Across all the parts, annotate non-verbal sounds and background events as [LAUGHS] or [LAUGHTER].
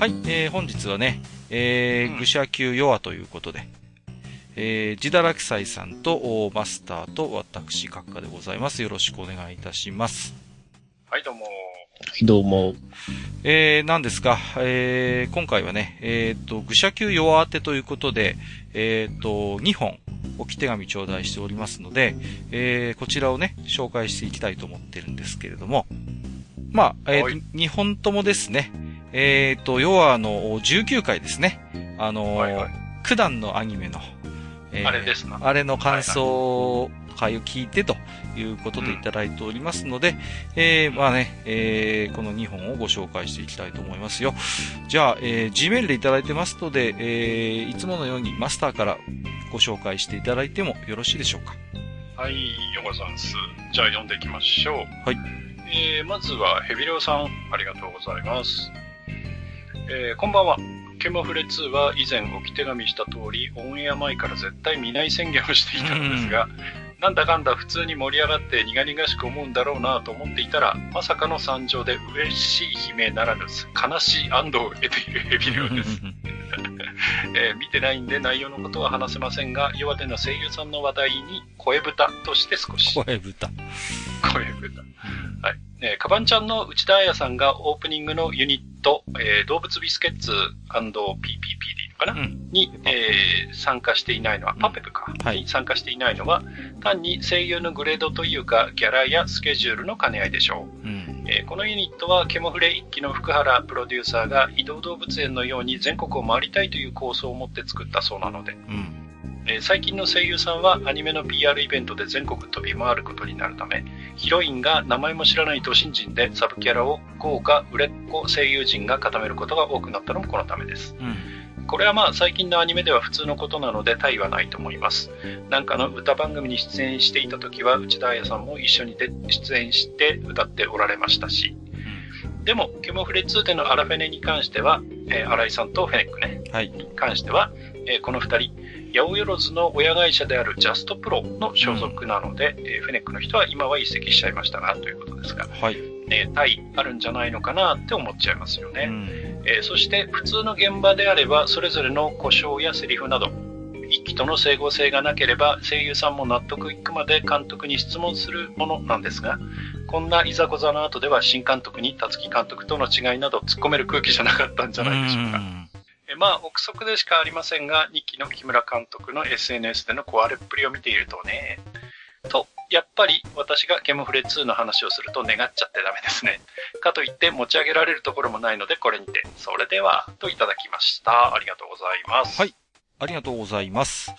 はい、えー、本日はね、えー、愚者級弱ということで、えー、ジダラキサイさんと、マスターと私、閣下でございます。よろしくお願いいたします。はい、どうも。はい、どうも。えー、なんですか、えー、今回はね、えっ、ー、と、愚者級弱当てということで、えっ、ー、と、2本、置き手紙頂戴しておりますので、えー、こちらをね、紹介していきたいと思ってるんですけれども、まあ、えー、2本ともですね、えっ、ー、と、要はあの、19回ですね。あの、はいはい、九段のアニメの、えー、あれですな。あれの感想会を聞いてということでいただいておりますので、うん、えー、まあね、えー、この2本をご紹介していきたいと思いますよ。じゃあ、えー、Gmail でいただいてますので、えー、いつものようにマスターからご紹介していただいてもよろしいでしょうか。はい、よござんす。じゃあ読んでいきましょう。はい。えー、まずは、ヘビレオさん、ありがとうございます。えー、こんばんは。ケモフレ2は以前置き手紙した通り、オンエア前から絶対見ない宣言をしていたのですが、なんだかんだ普通に盛り上がって苦々しく思うんだろうなと思っていたら、まさかの惨状で嬉しい悲鳴ならぬ悲しい安堵を得ているヘビレオです。[LAUGHS] [LAUGHS] えー、見てないんで内容のことは話せませんが、弱手な声優さんの話題に声豚として少し。声豚。声豚。はい。えー、カバンちゃんの内田彩さんがオープニングのユニット、えー、動物ビスケッツ &PPP でいいのかな、うん、に、えー、参加していないのは、パペプか、はい、に参加していないのは、単に声優のグレードというか、ギャラやスケジュールの兼ね合いでしょう。うんえー、このユニットは、ケモフレ一期の福原プロデューサーが移動動物園のように全国を回りたいという構想を持って作ったそうなので、うんえー、最近の声優さんはアニメの PR イベントで全国飛び回ることになるため、ヒロインが名前も知らない都心人でサブキャラを豪華売れっ子声優陣が固めることが多くなったのもこのためです。うん、これはまあ最近のアニメでは普通のことなので他意はないと思います。なんかの歌番組に出演していた時は内田彩さんも一緒に出演して歌っておられましたし、でも、ケモフレ2でのアラフェネに関しては、えー、新井さんとフェネックね、はい、に関しては、えー、この2人、八百万の親会社であるジャストプロの所属なので、うん、えー、フェネックの人は今は移籍しちゃいましたが、ということですが、はい。えー、タイあるんじゃないのかなって思っちゃいますよね。うん、えー、そして、普通の現場であれば、それぞれの故障やセリフなど、一機との整合性がなければ声優さんも納得いくまで監督に質問するものなんですがこんないざこざの後では新監督に辰木監督との違いなど突っ込める空気じゃなかったんじゃないでしょうか。えまあ、憶測でしかありませんが、2期の木村監督の SNS での壊れっぷりを見ているとね、と、やっぱり私がケムフレ2の話をすると願っちゃってダメですね。かといって持ち上げられるところもないので、これにて。それでは、といただきました。ありがとうございます。はい。ありがとうございます。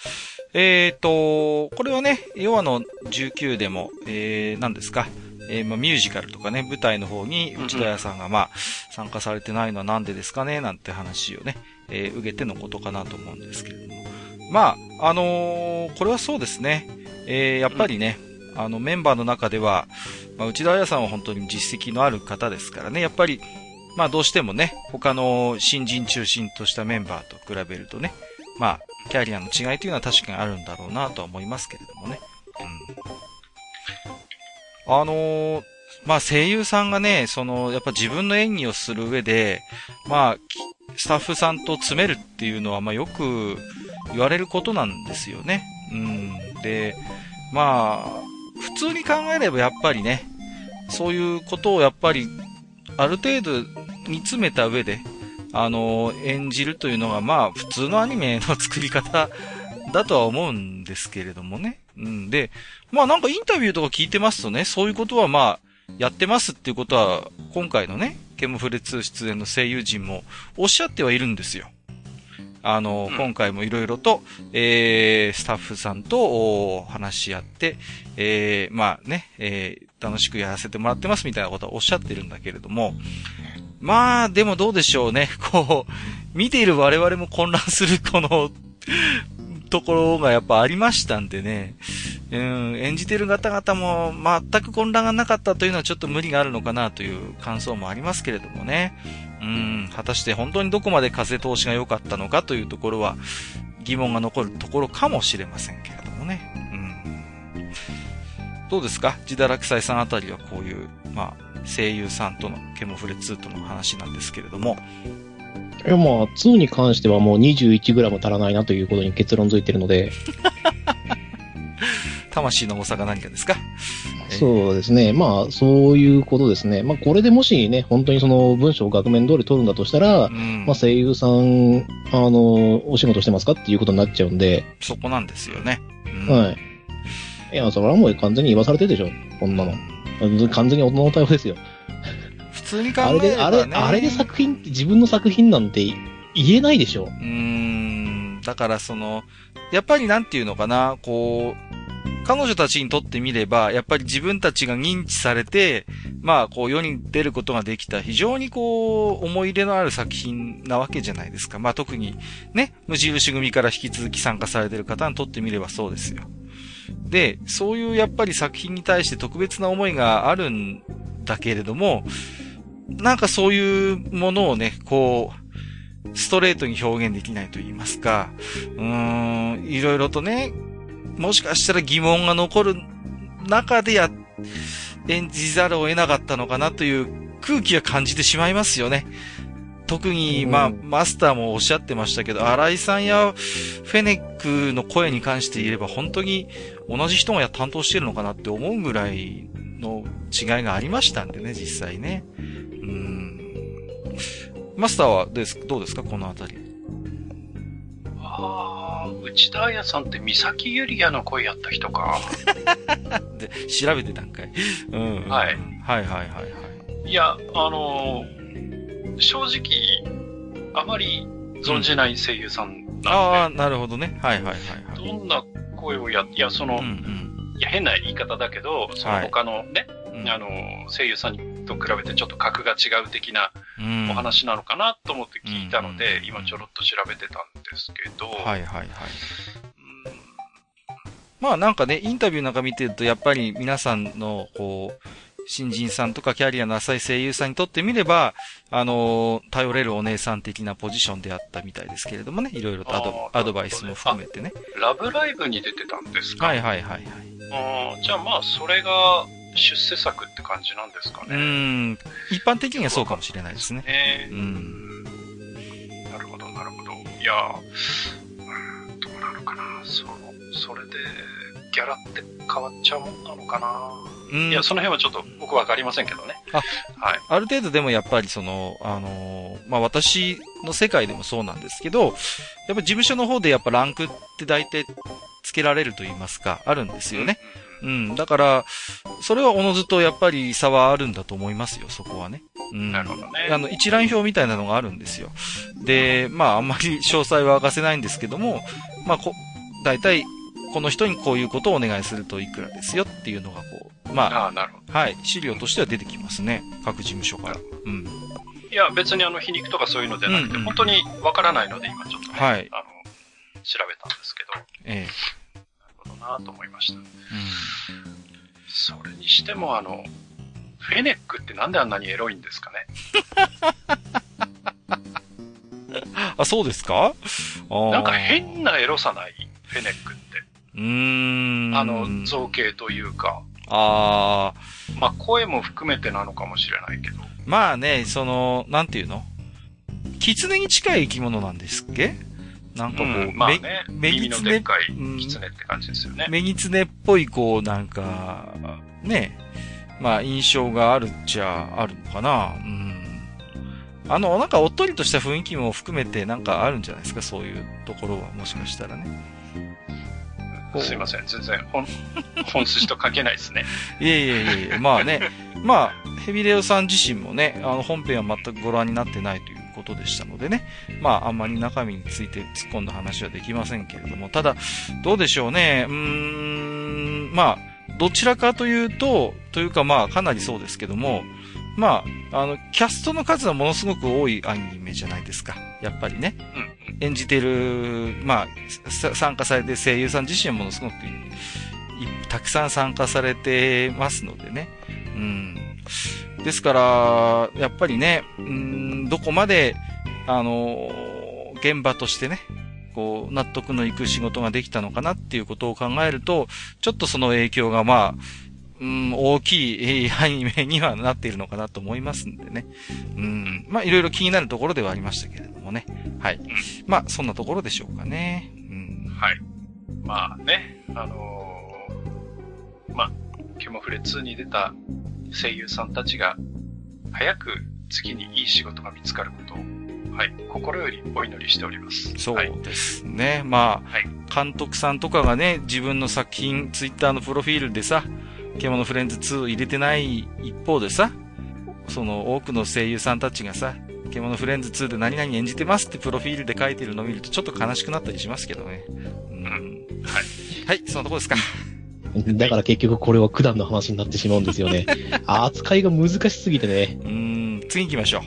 えっ、ー、と、これはね、ヨアの19でも、えー、何ですか、えー、まあ、ミュージカルとかね、舞台の方に内田屋さんが、まあ、参加されてないのはなんでですかね、なんて話をね、えー、受けてのことかなと思うんですけれども。まあ、あのー、これはそうですね。えー、やっぱりね、うん、あの、メンバーの中では、まあ、内田彩さんは本当に実績のある方ですからね、やっぱり、まあどうしてもね、他の新人中心としたメンバーと比べるとね、まあ、キャリアの違いというのは確かにあるんだろうなとは思いますけれどもね。うん。あのー、まあ声優さんがね、その、やっぱ自分の演技をする上で、まあ、スタッフさんと詰めるっていうのは、まあよく言われることなんですよね。うん。で、まあ、通に考えればやっぱりね、そういうことをやっぱり、ある程度煮詰めた上で、あの、演じるというのが、まあ、普通のアニメの作り方だとは思うんですけれどもね。うん。で、まあなんかインタビューとか聞いてますとね、そういうことはまあ、やってますっていうことは、今回のね、ケムフレ2出演の声優陣もおっしゃってはいるんですよ。あの、うん、今回もいろいろと、えー、スタッフさんと話し合って、えー、まあね、えー、楽しくやらせてもらってますみたいなことはおっしゃってるんだけれども、まあ、でもどうでしょうね。[LAUGHS] こう、見ている我々も混乱するこのところがやっぱありましたんでね。うん、演じてる方々も全く混乱がなかったというのはちょっと無理があるのかなという感想もありますけれどもね。うん、果たして本当にどこまで風通しが良かったのかというところは疑問が残るところかもしれませんけれどもね。うん。どうですか？自堕落斎さんあたりはこういう、まあ、声優さんとのケモフレ2との話なんですけれども。いや、まあ、2に関してはもう 21g 足らないなということに結論づいてるので。[LAUGHS] 魂の重さが何かですか？そうですね。まあ、そういうことですね。まあ、これでもしね、本当にその文章を額面通り取るんだとしたら、うん、まあ、声優さん、あの、お仕事してますかっていうことになっちゃうんで。そこなんですよね。うん、はい。いや、それはもう完全に言わされてるでしょ。こんなの。完全に大人の対応ですよ。普通に考えれば、ね、あれで、あれ、あれで作品って自分の作品なんて言えないでしょ。うん。だからその、やっぱりなんていうのかな、こう、彼女たちにとってみれば、やっぱり自分たちが認知されて、まあ、こう世に出ることができた非常にこう、思い入れのある作品なわけじゃないですか。まあ特にね、無印組から引き続き参加されてる方にとってみればそうですよ。で、そういうやっぱり作品に対して特別な思いがあるんだけれども、なんかそういうものをね、こう、ストレートに表現できないと言いますか、うーん、いろいろとね、もしかしたら疑問が残る中でや、演じざるを得なかったのかなという空気は感じてしまいますよね。特に、まあ、マスターもおっしゃってましたけど、新井さんやフェネックの声に関して言えば、本当に同じ人が担当してるのかなって思うぐらいの違いがありましたんでね、実際ね。うん。マスターはです、どうですか、このあたり。ああ、内田彩さんって三崎ゆりやの声やった人か。[LAUGHS] で、調べてたんかい。うん。はい。はいはいはいはい。いや、あのー、正直、あまり存じない声優さんなんで。うん、ああ、なるほどね。はいはいはい、はい。どんな声をや、いや、その、うんうん、いや、変な言い方だけど、その他のね、はい、あの、声優さんと比べてちょっと格が違う的なお話なのかなと思って聞いたので、今ちょろっと調べてたんですけど。はいはいはい。まあなんかね、インタビューなんか見てると、やっぱり皆さんの、こう、新人さんとかキャリアの浅い声優さんにとってみれば、あのー、頼れるお姉さん的なポジションであったみたいですけれどもね、いろいろとアドアドバイスも含めてね。ラブライブに出てたんですか？はいはいはいはい。あじゃあまあ、それが出世作って感じなんですかね。うん。一般的にはそうかもしれないですね。ねうん。なるほど、なるほど。いやうん、どうなのかな。その、それで、ギャラって変わっちゃうもんなのかな。うん、いや、その辺はちょっと僕わかりませんけどね。あ、はい。ある程度でもやっぱりその、あのー、まあ、私の世界でもそうなんですけど、やっぱ事務所の方でやっぱランクって大体つけられると言いますか、あるんですよね。うん。だから、それはおのずとやっぱり差はあるんだと思いますよ、そこはね。うん。なるほどね。あの、一覧表みたいなのがあるんですよ。で、まあ、あんまり詳細は明かせないんですけども、まあ、こ、大体、この人にこういうことをお願いするといくらですよっていうのがこう、まあ、あなるほど。はい、資料としては出てきますね。各事務所から。うん。いや、別にあの、皮肉とかそういうのではなくて、うんうん、本当にわからないので今ちょっとね、はい。あの、調べたんですけど。ええ。どなと思いました。うん。それにしてもあの、フェネックってなんであんなにエロいんですかね？[LAUGHS] あ、そうですか？なんか変なエロさない？フェネックって。うーん。あの、造形というか。ああ。まあ、声も含めてなのかもしれないけど。まあね、その、なんていうの？狐に近い生き物なんですっけ？なんかこう、うん、まあね、メギツネ。でっかい狐って感じですよね。メギツネっぽい、こう、なんか、ね、まあ印象があるっちゃあるのかな。うん。あの、なんかおっとりとした雰囲気も含めてなんかあるんじゃないですか、そういうところは、もしかしたらね。すいません、全然本、本筋と書けないですね。いえいえいえ、まあね、まあ、ヘビレオさん自身もね、あの、本編は全くご覧になってないということでしたのでね、まあ、あんまり中身について突っ込んだ話はできませんけれども、ただ、どうでしょうね、うーん、まあ、どちらかというと、というかまあ、かなりそうですけども、まあ、あの、キャストの数はものすごく多いアニメじゃないですか。やっぱりね。うん、演じてる、まあ、参加されて声優さん自身はものすごくたくさん参加されてますのでね。うん。ですから、やっぱりね、うん、どこまで、あの、現場としてね、こう、納得のいく仕事ができたのかなっていうことを考えると、ちょっとその影響がまあ、うん、大きいアニメにはなっているのかなと思いますんでね。うん。まあ、いろいろ気になるところではありましたけれどもね。はい。まあ、そんなところでしょうかね。うん。はい。まあね、あのー、まあ、ケモフレ2に出た声優さんたちが、早く次にいい仕事が見つかることを、はい、心よりお祈りしております。そうですね。はい、まあ、はい、監督さんとかがね、自分の作品、ツイッターのプロフィールでさ、獣フレンズ2入れてない一方でさ、その多くの声優さんたちがさ、獣フレンズ2で何々演じてますってプロフィールで書いてるのを見るとちょっと悲しくなったりしますけどね。うん。はい。はい、そのとこですか。[LAUGHS] だから結局これは九段の話になってしまうんですよね。[LAUGHS] 扱いが難しすぎてね。うん、次行きましょ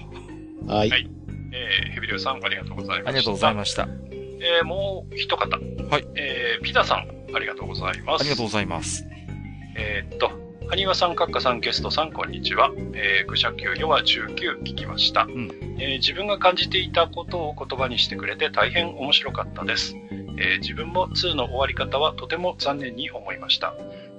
う。はい。はい。えー、ヘビリオさんありがとうございました。ありがとうございました。えー、もう一方。はい。えー、ピザさん、ありがとうございます。ありがとうございます。えー、っと、はにわさん、かっかさん、ゲストさん、こんにちは。えー、愚者級4は19聞きました、うん、えー、自分が感じていたことを言葉にしてくれて大変面白かったです。えー、自分も2の終わり方はとても残念に思いました。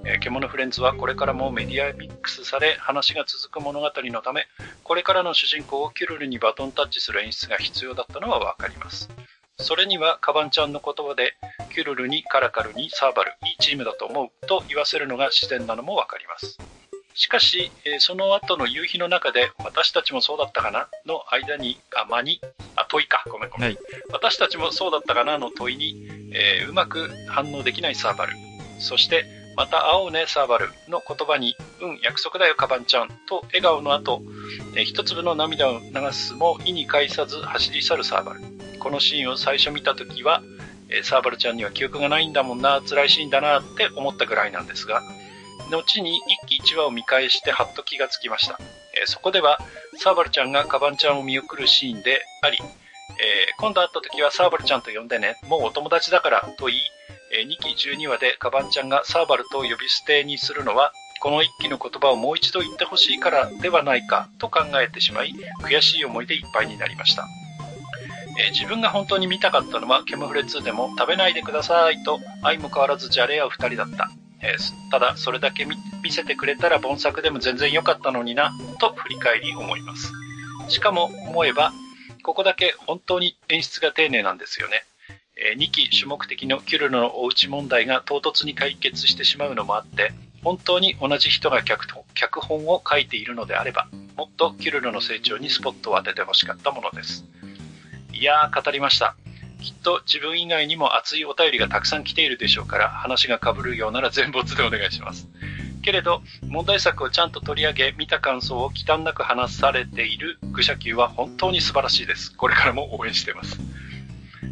えー、獣フレンズはこれからもメディアミックスされ話が続く物語のため、これからの主人公をキュルルにバトンタッチする演出が必要だったのはわかります。それにはカバンちゃんの言葉で、キュルルにカラカルにサーバル、いいチームだと思うと言わせるのが自然なのもわかります。しかし、えー、その後の夕日の中で、私たちもそうだったかな？の間に、あ、間に、あ、問いか、ごめんごめん。はい、私たちもそうだったかな？の問いに、えー、うまく反応できないサーバル。そして、また会おうね、サーバルの言葉に、うん、約束だよ、カバンちゃんと笑顔の後、えー、一粒の涙を流すも意に介さず走り去るサーバル。このシーンを最初見た時は、え、サーバルちゃんには記憶がないんだもんな、辛いシーンだなって思ったぐらいなんですが、後に一期一話を見返してはっと気がつきました。え、そこでは、サーバルちゃんがカバンちゃんを見送るシーンであり、えー、今度会った時はサーバルちゃんと呼んでね、もうお友達だからと言い、えー、2期12話でカバンちゃんがサーバルと呼び捨てにするのは、この一期の言葉をもう一度言ってほしいからではないかと考えてしまい、悔しい思いでいっぱいになりました。えー、自分が本当に見たかったのは、ケムフレ2でも食べないでくださいと、相も変わらずじゃれ合う二人だった。えー、ただ、それだけ見せてくれたら本作でも全然良かったのにな、と振り返り思います。しかも、思えば、ここだけ本当に演出が丁寧なんですよね。え、2期主目的のキュルルのおうち問題が唐突に解決してしまうのもあって、本当に同じ人が脚本を書いているのであれば、もっとキュルルの成長にスポットを当ててほしかったものです。いやー、語りました。きっと自分以外にも熱いお便りがたくさん来ているでしょうから、話が被るようなら全没でお願いします。けれど、問題作をちゃんと取り上げ、見た感想を忌憚なく話されている愚者級は本当に素晴らしいです。これからも応援しています。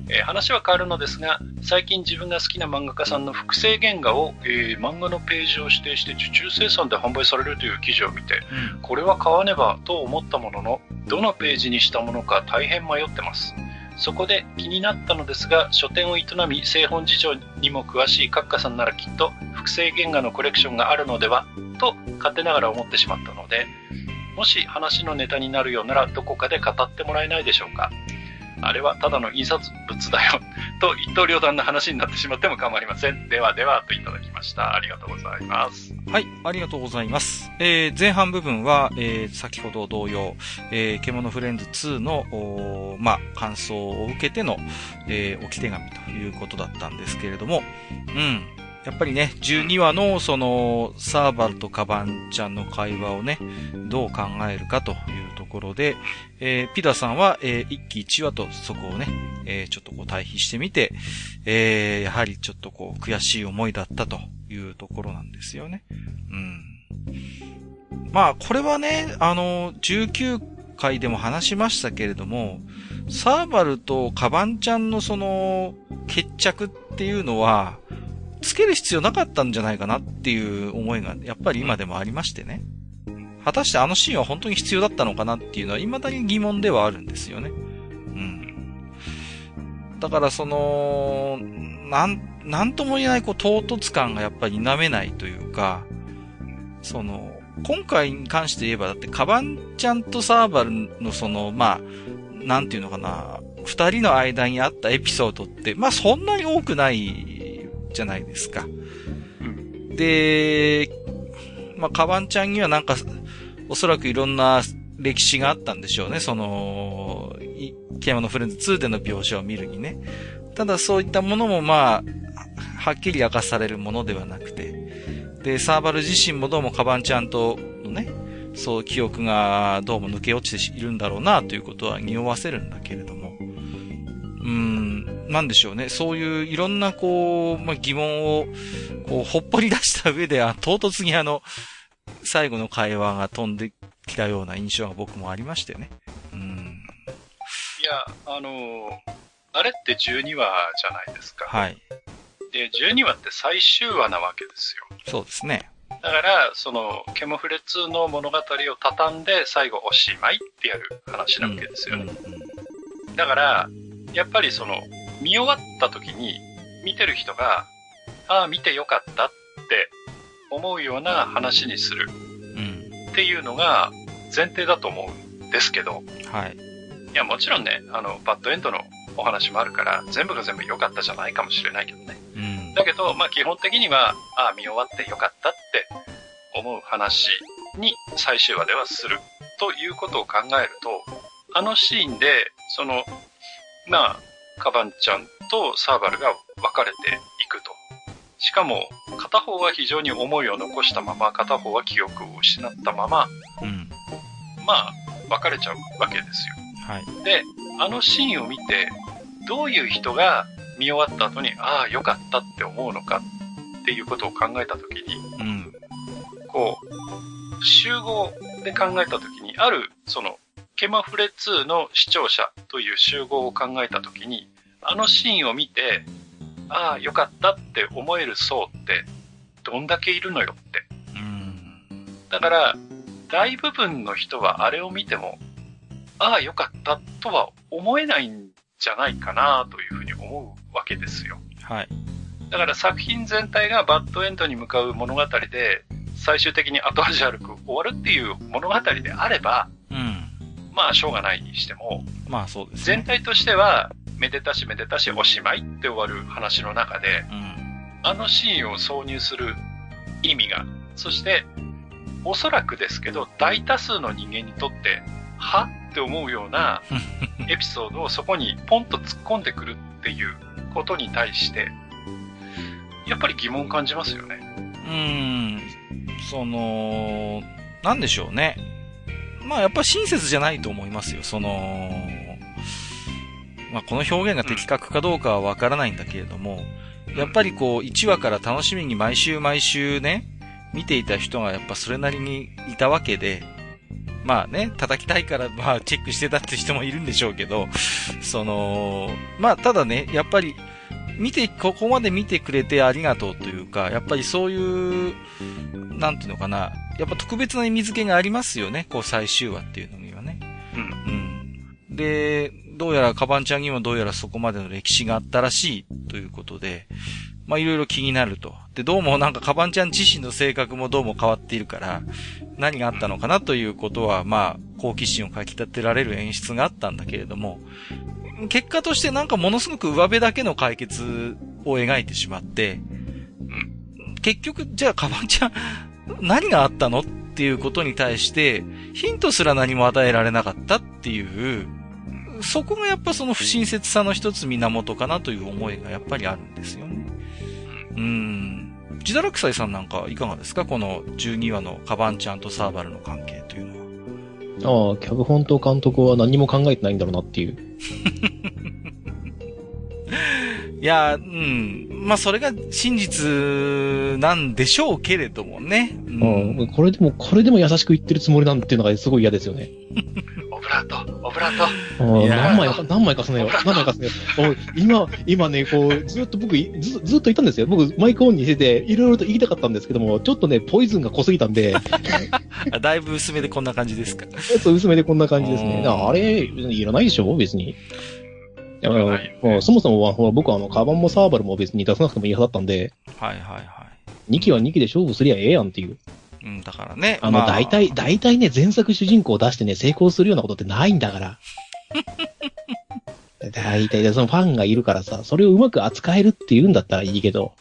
えー、話は変わるのですが、最近自分が好きな漫画家さんの複製原画を、えー、漫画のページを指定して受注生産で販売されるという記事を見て、うん、これは買わねばと思ったものの、どのページにしたものか大変迷ってます。そこで気になったのですが、書店を営み製本事情にも詳しい閣下さんならきっと複製原画のコレクションがあるのではと勝手ながら思ってしまったので、もし話のネタになるようならどこかで語ってもらえないでしょうか。あれはただの印刷物だよ [LAUGHS] と一刀両断な話になってしまっても構いません。ではではといただきました。ありがとうございます。はい、ありがとうございます。えー、前半部分は、えー、先ほど同様、えー、獣フレンズ2の、まあ、感想を受けての、えー、置き手紙ということだったんですけれども、うん。やっぱりね、12話のその、サーバルとカバンちゃんの会話をね、どう考えるかというところで、えー、ピダさんは、えー、1期1話とそこをね、えー、ちょっとこう対比してみて、えー、やはりちょっとこう悔しい思いだったというところなんですよね。うん。まあ、これはね、あの、19回でも話しましたけれども、サーバルとカバンちゃんのその、決着っていうのは、つける必要なかったんじゃないかなっていう思いが、やっぱり今でもありましてね。果たしてあのシーンは本当に必要だったのかなっていうのは未だに疑問ではあるんですよね。うん。だからその、なん、なんとも言えないこう唐突感がやっぱり否めないというか、その、今回に関して言えばだってカバンちゃんとサーバルのその、まあ、なんていうのかな、二人の間にあったエピソードって、まあそんなに多くないじゃないですか。で、まあ、カバンちゃんにはなんか、おそらくいろんな歴史があったんでしょうね。その、ケアマのフレンズ2での描写を見るにね。ただそういったものもまあ、はっきり明かされるものではなくて。で、サーバル自身もどうもカバンちゃんとのね、そう記憶がどうも抜け落ちているんだろうなということは匂わせるんだけれども。うーん、なんでしょうね。そういういろんなこう、まあ、疑問を、こう、ほっぽり出した上で、あ、唐突にあの、最後の会話が飛んできたような印象が僕もありましてね。うん。いや、あのー、あれって12話じゃないですか。はい。で、12話って最終話なわけですよ。そうですね。だから、その、ケモフレ2の物語を畳んで最後おしまいってやる話なわけですよね。うんうんうん、だから、やっぱりその、見終わった時に、見てる人が、ああ、見てよかったって思うような話にする。っていうのが前提だと思うんですけど。はい。いや、もちろんね、あの、バッドエンドのお話もあるから、全部が全部良かったじゃないかもしれないけどね。うん。だけど、まあ基本的には、ああ、見終わってよかったって思う話に最終話ではするということを考えると、あのシーンで、その、まあ、カバンちゃんとサーバルが分かれていくと。しかも、片方は非常に思いを残したまま、片方は記憶を失ったまま、うん、まあ、別れちゃうわけですよ。はい。で、あのシーンを見て、どういう人が見終わった後に、ああ、よかったって思うのかっていうことを考えたときに、うん、こう、集合で考えたときに、ある、その、ケマフレ2の視聴者という集合を考えたときに、あのシーンを見て、ああ、よかったって思える層って、どんだけいるのよって。うん、だから、大部分の人はあれを見ても、ああ、よかったとは思えないんじゃないかなというふうに思うわけですよ。はい。だから作品全体がバッドエンドに向かう物語で、最終的に後味悪く終わるっていう物語であれば、うん。まあ、しょうがないにしても、まあそうです、ね、全体としては、めでたしめでたしおしまいって終わる話の中で、うん、あのシーンを挿入する意味が、そして、おそらくですけど、大多数の人間にとって、はって思うような [LAUGHS] エピソードをそこにポンと突っ込んでくるっていうことに対して、やっぱり疑問感じますよね。うーん。その、なんでしょうね。まあやっぱ親切じゃないと思いますよ。その、まあこの表現が的確かどうかはわからないんだけれども、やっぱりこう1話から楽しみに毎週毎週ね、見ていた人がやっぱそれなりにいたわけで、まあね、叩きたいから、まあチェックしてたって人もいるんでしょうけど、その、まあただね、やっぱり、見て、ここまで見てくれてありがとうというか、やっぱりそういう、なんていうのかな、やっぱ特別な意味付けがありますよね、こう最終話っていうのにはね。うん。うん。で、どうやらカバンちゃんにもどうやらそこまでの歴史があったらしいということで、まあいろいろ気になると。で、どうもなんかカバンちゃん自身の性格もどうも変わっているから、何があったのかなということは、まあ、好奇心をかき立てられる演出があったんだけれども、結果としてなんかものすごく上辺だけの解決を描いてしまって、結局、じゃあカバンちゃん、何があったのっていうことに対して、ヒントすら何も与えられなかったっていう、そこがやっぱその不親切さの一つ源かなという思いがやっぱりあるんですよね。うん。ジダラクサイさんなんかいかがですか？この12話のカバンちゃんとサーバルの関係というのは。ああ、脚本と監督は何も考えてないんだろうなっていう。[LAUGHS] いや、うん。まあ、それが真実なんでしょうけれどもね。うん、うん、これでも、これでも優しく言ってるつもりなんていうのがすごい嫌ですよね。[LAUGHS] オブラート、オブラート。何枚か、何枚かすねよ。何枚かすねよ。今、今ね、こう、ずっと僕、ずずっといたんですよ。僕、マイクオンにしてて、いろいろと言いたかったんですけども、ちょっとね、ポイズンが濃すぎたんで。[LAUGHS] だいぶ薄めでこんな感じですか。そう、薄めでこんな感じですね。あれ、いらないでしょ別に。だから、もうそもそもは、ほら、僕はあの、カバンもサーバルも別に出さなくてもいいはずだったんで、はいはいはい。2期は2期で勝負すりゃええやんっていう。うん、だからね。あの、まあ、大体、大体ね、前作主人公を出してね、成功するようなことってないんだから。[LAUGHS] 大体で、そのファンがいるからさ、それをうまく扱えるっていうんだったらいいけど。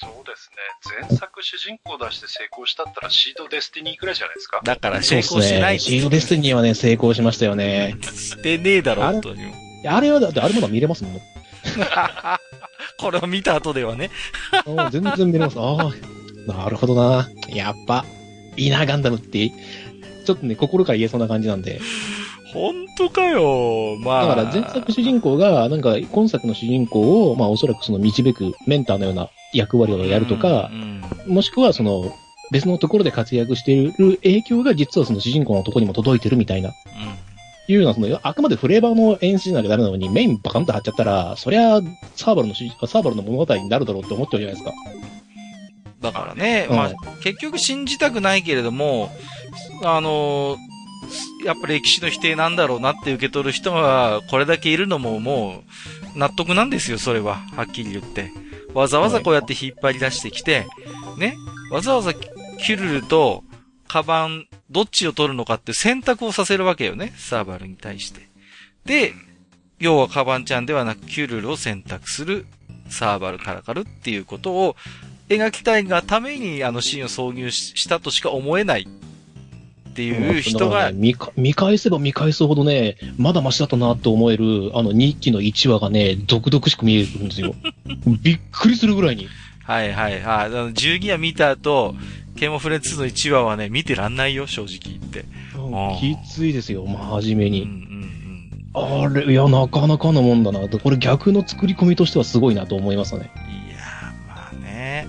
そうですね。前作主人公出して成功したったらシードデスティニーくらいじゃないですか。だから成功しない、ね、シードデスティニーはね、成功しましたよね。[LAUGHS] してねえだろ、という。あれはだってあれまだ見れますもん。[LAUGHS] これを見た後ではね。全然見れます。ああ、なるほどな。やっぱ、いいな、ガンダムって、ちょっとね、心から言えそうな感じなんで。本当かよ。まあ。だから前作主人公が、なんか今作の主人公を、まあおそらくその導くメンターのような役割をやるとか、うんうん、もしくはその別のところで活躍している影響が実はその主人公のところにも届いてるみたいな。うんいうような、その、あくまでフレーバーの演出じゃなきゃダメなのに、メインバカンと張っちゃったら、そりゃ、サーバルの、サーバルの物語になるだろうって思っちゃうじゃないですか。だからね、うん、まあ、結局信じたくないけれども、あのやっぱり歴史の否定なんだろうなって受け取る人が、これだけいるのももう、納得なんですよ、それは。はっきり言って。わざわざこうやって引っ張り出してきて、ね、わざわざキュルルと、カバン、どっちを取るのかって選択をさせるわけよね、サーバルに対して。で、要はカバンちゃんではなくキュルルを選択するサーバルカラカルっていうことを描きたいがためにあのシーンを挿入したとしか思えないっていう人が、ね、見見返せば見返すほどね、まだマシだったなと思える、あの2期の1話がね、独々しく見えるんですよ。[LAUGHS] びっくりするぐらいに。はいはいはい。あの12話見た後、ケモフレン2の1話はね、見てらんないよ、正直言って。きついですよ、真面目に。うんうんうん、あれ、いや、なかなかのもんだな。これ逆の作り込みとしてはすごいなと思いますね。いやまあね。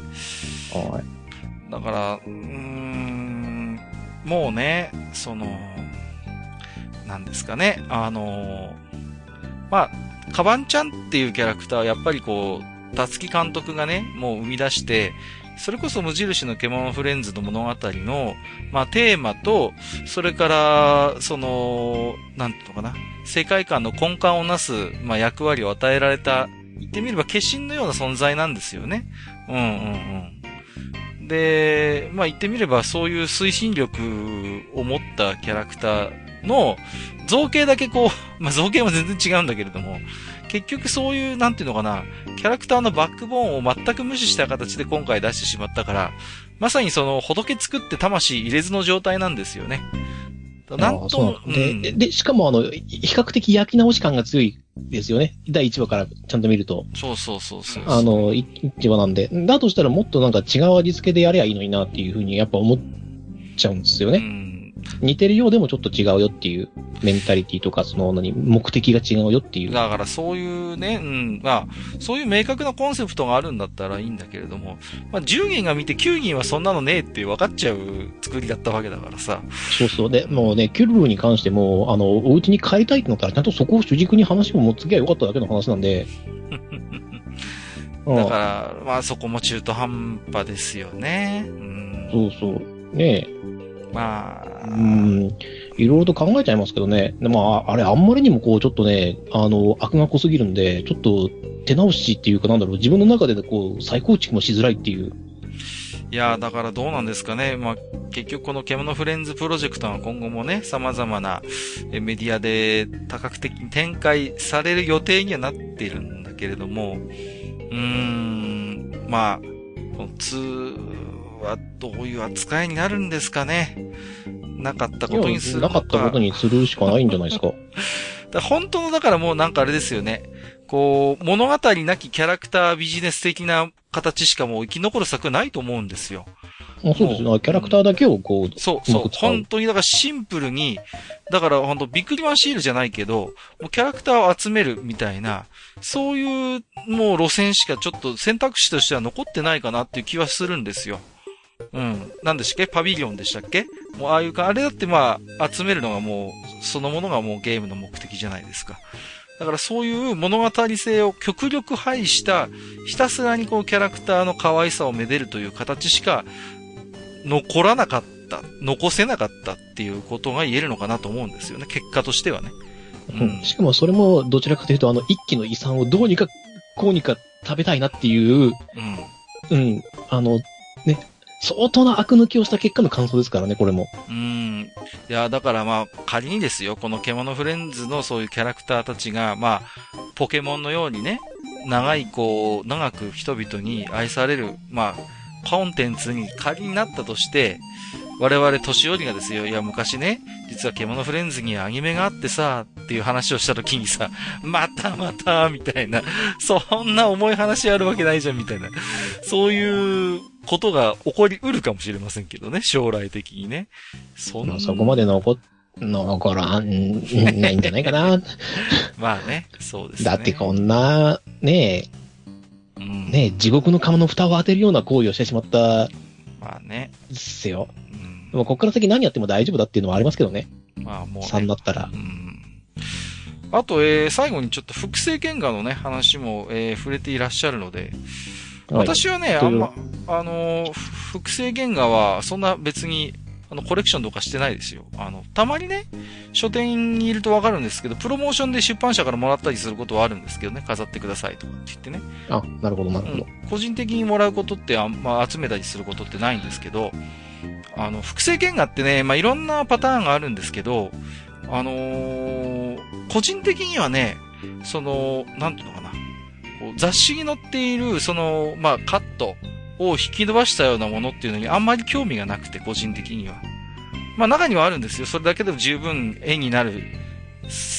はい。だから、うん、もうね、その、なんですかね、あの、まあ、カバンちゃんっていうキャラクターはやっぱりこう、たつき監督がね、もう生み出して、それこそ無印の獣フレンズの物語の、まあ、テーマと、それから、その、なんていうのかな、世界観の根幹をなす、まあ、役割を与えられた、言ってみれば化身のような存在なんですよね。うんうんうん。で、まあ、言ってみればそういう推進力を持ったキャラクターの造形だけこう、まあ、造形も全然違うんだけれども、結局そういう、なんていうのかな、キャラクターのバックボーンを全く無視した形で今回出してしまったから、まさにその、仏作って魂入れずの状態なんですよね。なんとうん、で、で、しかもあの、比較的焼き直し感が強いですよね。第1話からちゃんと見ると。そうそうそうそうあの、1話なんで。だとしたらもっとなんか違う味付けでやればいいのになっていうふうにやっぱ思っちゃうんですよね。うん似てるようでもちょっと違うよっていうメンタリティとか、その何、目的が違うよっていう。だからそういうね、うん、まあ、そういう明確なコンセプトがあるんだったらいいんだけれども、まあ10人が見て9人はそんなのねえって分かっちゃう作りだったわけだからさ。そうそう。で、もうね、キュルルに関しても、あの、お家に帰りたいってなったら、ちゃんとそこを主軸に話を持つきゃよかっただけの話なんで。[LAUGHS] だから、まあそこも中途半端ですよね。うん、そうそう。ねえ。まあ。うん。いろいろと考えちゃいますけどね。でまあ、あれ、あんまりにもこう、ちょっとね、あの、悪が濃すぎるんで、ちょっと手直しっていうかなんだろう、自分の中でこう、再構築もしづらいっていう。いやだからどうなんですかね。まあ、結局この獣フレンズプロジェクトは今後もね、様々なメディアで多角的に展開される予定にはなっているんだけれども、うーん、まあ、このはどういう扱いになるんですかね。なかったことにするなかったことにするしかないんじゃないですか。[LAUGHS] だ本当の、だからもうなんかあれですよね。こう、物語なきキャラクタービジネス的な形しかもう生き残る作はないと思うんですよ。あそうですね。キャラクターだけをこう、そう、そう。本当に、だからシンプルに、だから本当ビックリマンシールじゃないけど、もうキャラクターを集めるみたいな、そういうもう路線しかちょっと選択肢としては残ってないかなっていう気はするんですよ。うん。なんでしたっけ？パビリオンでしたっけ？もうああいうか、あれだってまあ、集めるのがもう、そのものがもうゲームの目的じゃないですか。だからそういう物語性を極力排した、ひたすらにこうキャラクターの可愛さをめでるという形しか残らなかった、残せなかったっていうことが言えるのかなと思うんですよね。結果としてはね。うん、しかもそれもどちらかというと、あの、一気の遺産をどうにか、こうにか食べたいなっていう、うん。うん。あの、ね、相当な悪抜きをした結果の感想ですからね、これも。うん。いや、だからまあ、仮にですよ、この獣フレンズのそういうキャラクターたちが、まあ、ポケモンのようにね、長い、こう、長く人々に愛される、まあ、コンテンツに仮になったとして、我々年寄りがですよ、いや昔ね、実は獣フレンズにアニメがあってさ、っていう話をした時にさ、[LAUGHS] またまた、みたいな、そんな重い話あるわけないじゃん、みたいな。そういうことが起こりうるかもしれませんけどね、将来的にね。そんな。そこまで残残らん、ないんじゃないかな。[LAUGHS] まあね、そうですね。だってこんな、ねえ、うん、ねえ、地獄の釜の蓋を当てるような行為をしてしまった、まあね。ですよ。でもここから先何やっても大丈夫だっていうのはありますけどね。まあもう、ね。3だったら。うん。あと、えー、最後にちょっと複製原画のね、話も、えー、触れていらっしゃるので、はい、私はね、あんま、あのー、複製原画は、そんな別に、あの、コレクションとかしてないですよ。あの、たまにね、書店にいるとわかるんですけど、プロモーションで出版社からもらったりすることはあるんですけどね、飾ってくださいとかって言ってね。あ、なるほど、なるほど、うん。個人的にもらうことってあんま集めたりすることってないんですけど、あの、複製原画ってね、まあ、いろんなパターンがあるんですけど、あのー、個人的にはね、その、なんていうのかな。雑誌に載っている、その、まあ、カットを引き伸ばしたようなものっていうのにあんまり興味がなくて、個人的には。まあ、中にはあるんですよ。それだけでも十分絵になる、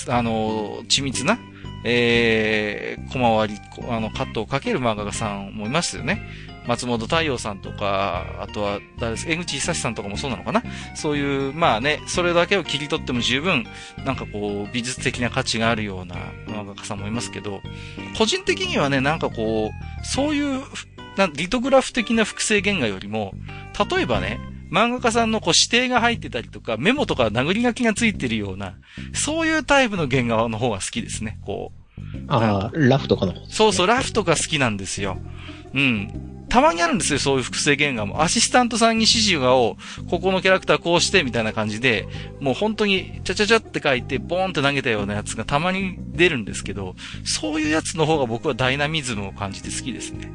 あの、緻密な、えー、小回り、あの、カットをかける漫画家さんもいますよね。松本太陽さんとか、あとは、誰です江口久志さんとかもそうなのかな？そういう、まあね、それだけを切り取っても十分、なんかこう、美術的な価値があるような漫画家さんもいますけど、個人的にはね、なんかこう、そういう、なリトグラフ的な複製原画よりも、例えばね、漫画家さんのこう指定が入ってたりとか、メモとか殴り書きがついてるような、そういうタイプの原画の方が好きですね、こう。ああ、ラフとかの、ね、そうそう、ラフとか好きなんですよ。うん。たまにあるんですよ、そういう複製原画も。アシスタントさんに指示がを、ここのキャラクターこうしてみたいな感じで、もう本当に、ちゃちゃちゃって書いて、ボーンって投げたようなやつがたまに出るんですけど、そういうやつの方が僕はダイナミズムを感じて好きですね。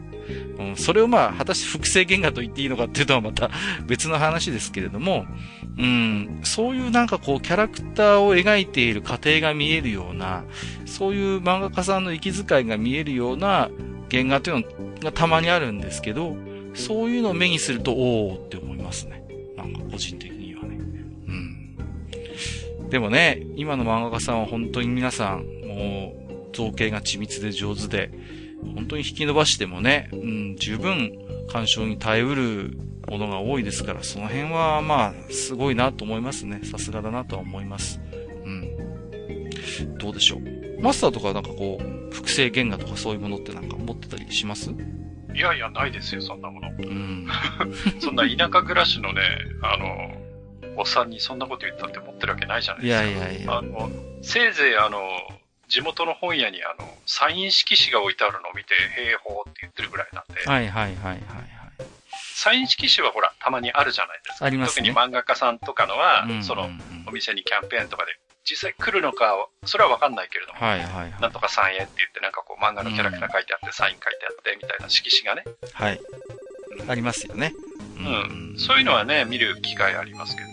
うん、それをまあ、果たして複製原画と言っていいのかっていうのはまた別の話ですけれども、うん、そういうなんかこう、キャラクターを描いている過程が見えるような、そういう漫画家さんの息遣いが見えるような原画っていうのがたまにあるんですけど、そういうのを目にすると、おーって思いますね。なんか個人的にはね。うん。でもね、今の漫画家さんは本当に皆さん、もう、造形が緻密で上手で、本当に引き伸ばしてもね、うん、十分干渉に耐えうるものが多いですから、その辺はまあ、すごいなと思いますね。さすがだなとは思います。うん。どうでしょう？マスターとかなんかこう、複製原画とかそういうものってなんか持ってたりします？いやいや、ないですよ、そんなもの。うん、[LAUGHS] そんな田舎暮らしのね、あの、おっさんにそんなこと言ったって持ってるわけないじゃないですか。いやいやいや。あの、せいぜいあの、地元の本屋にあの、サイン色紙が置いてあるのを見て、兵法って言ってるぐらいなんで。はいはいはいはい、はい。サイン色紙はほら、たまにあるじゃないですか。あります、ね、特に漫画家さんとかのは、うんうんうん、その、お店にキャンペーンとかで実際来るのか、それはわかんないけれども、はいはいはい、なんとか3円って言って、なんかこう漫画のキャラクター書いてあって、うん、サイン書いてあって、みたいな色紙がね。はい。うん、ありますよね。うん、うん。そういうのはね、見る機会ありますけど。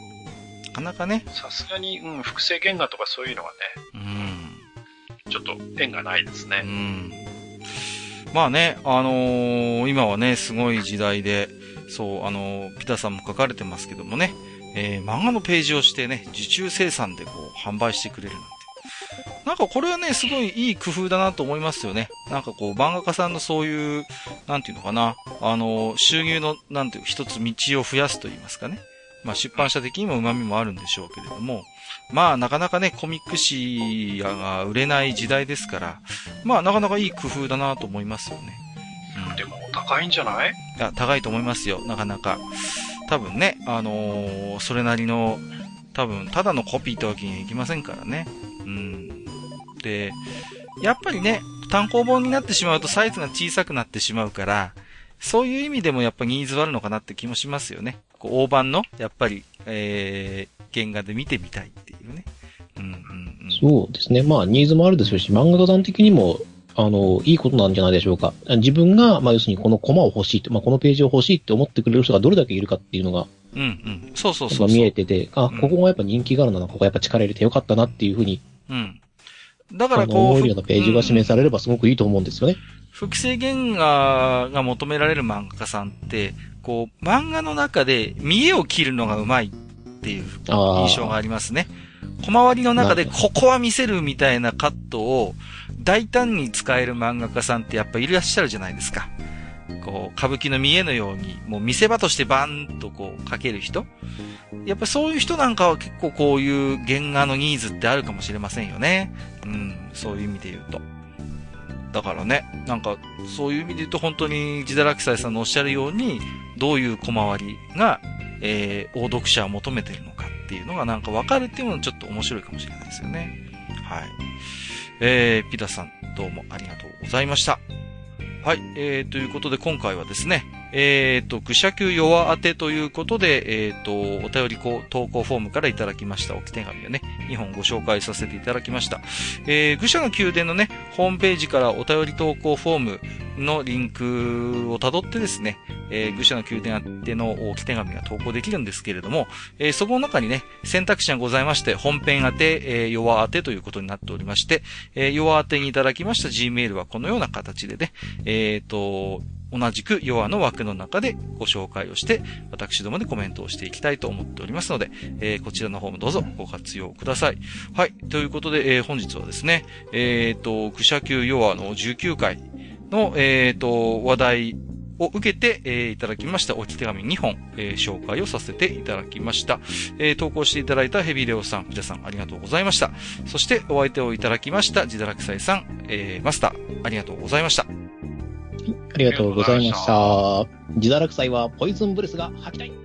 なかなかね。さすがに、うん、複製原画とかそういうのはね、うん。ちょっと縁がないですね。うん。まあね、あのー、今はね、すごい時代で、そう、あのー、ピタさんも書かれてますけどもね、えー、漫画のページをしてね、受注生産でこう、販売してくれるなんて。なんかこれはね、すごいいい工夫だなと思いますよね。なんかこう、漫画家さんのそういう、なんていうのかな、あの、収入の、なんていう、一つ道を増やすと言いますかね。まあ出版社的にも旨味もあるんでしょうけれども、まあなかなかね、コミック誌が売れない時代ですから、まあなかなかいい工夫だなと思いますよね。うん、でも高いんじゃない？いや、高いと思いますよ、なかなか。多分ね、あのー、それなりの、多分、ただのコピーってわけにはいきませんからね。うん。で、やっぱりね、単行本になってしまうとサイズが小さくなってしまうから、そういう意味でもやっぱニーズはあるのかなって気もしますよね。こう大判の、やっぱり、えー、原画で見てみたいっていうね。うんうんうん、そうですね。まあ、ニーズもあるでしょうし、漫画家さん的にも、あの、いいことなんじゃないでしょうか。自分が、まあ、要するにこのコマを欲しいまあ、このページを欲しいって思ってくれる人がどれだけいるかっていうのが、うんうん。そうそうそう見えてて、あ、ここがやっぱ人気があるな、ここやっぱ力入れてよかったなっていうふうに、うん。だからこう。思えるようなページが示されればすごくいいと思うんですよね。複製原画が求められる漫画家さんって、こう、漫画の中で見栄を切るのがうまいっていう印象がありますね。小回りの中でここは見せるみたいなカットを大胆に使える漫画家さんってやっぱいらっしゃるじゃないですか。こう、歌舞伎の見栄のように、もう見せ場としてバーンとこう、かける人やっぱそういう人なんかは結構こういう原画のニーズってあるかもしれませんよね。うん、そういう意味で言うと。だからね、なんか、そういう意味で言うと本当に自堕落斎さんのおっしゃるように、どういう小回りが、えー、大読者を求めてるのかっていうのがなんかわかるっていうのはちょっと面白いかもしれないですよね。はい。えー、ピタさん、どうもありがとうございました。はい、えー、ということで今回はですね、えっ、ー、と、愚者級弱当てということで、えっ、ー、と、お便り投稿フォームからいただきました置き手紙をね、2本ご紹介させていただきました。えー、愚者の宮殿のね、ホームページからお便り投稿フォームのリンクを辿ってですね、えー、愚者の宮殿宛ての置き手紙が投稿できるんですけれども、えー、そこの中にね、選択肢がございまして、本編宛て、えー、弱当てということになっておりまして、えー、弱当てにいただきました Gmail はこのような形でね、えっ、ー、と、同じくヨアの枠の中でご紹介をして、私どもでコメントをしていきたいと思っておりますので、えー、こちらの方もどうぞご活用ください。はい。ということで、えー、本日はですね、えっ、ー、と、クシャ級ヨアの19回の、えっ、と、話題を受けて、えー、いただきました置き手紙2本、えー、紹介をさせていただきました。えー、投稿していただいたヘビレオさん、藤田さん、ありがとうございました。そしてお相手をいただきました、ジダラクサイさん、えー、マスター、ありがとうございました。ありがとうございました。自堕落祭はポイズンブレスが吐きたい。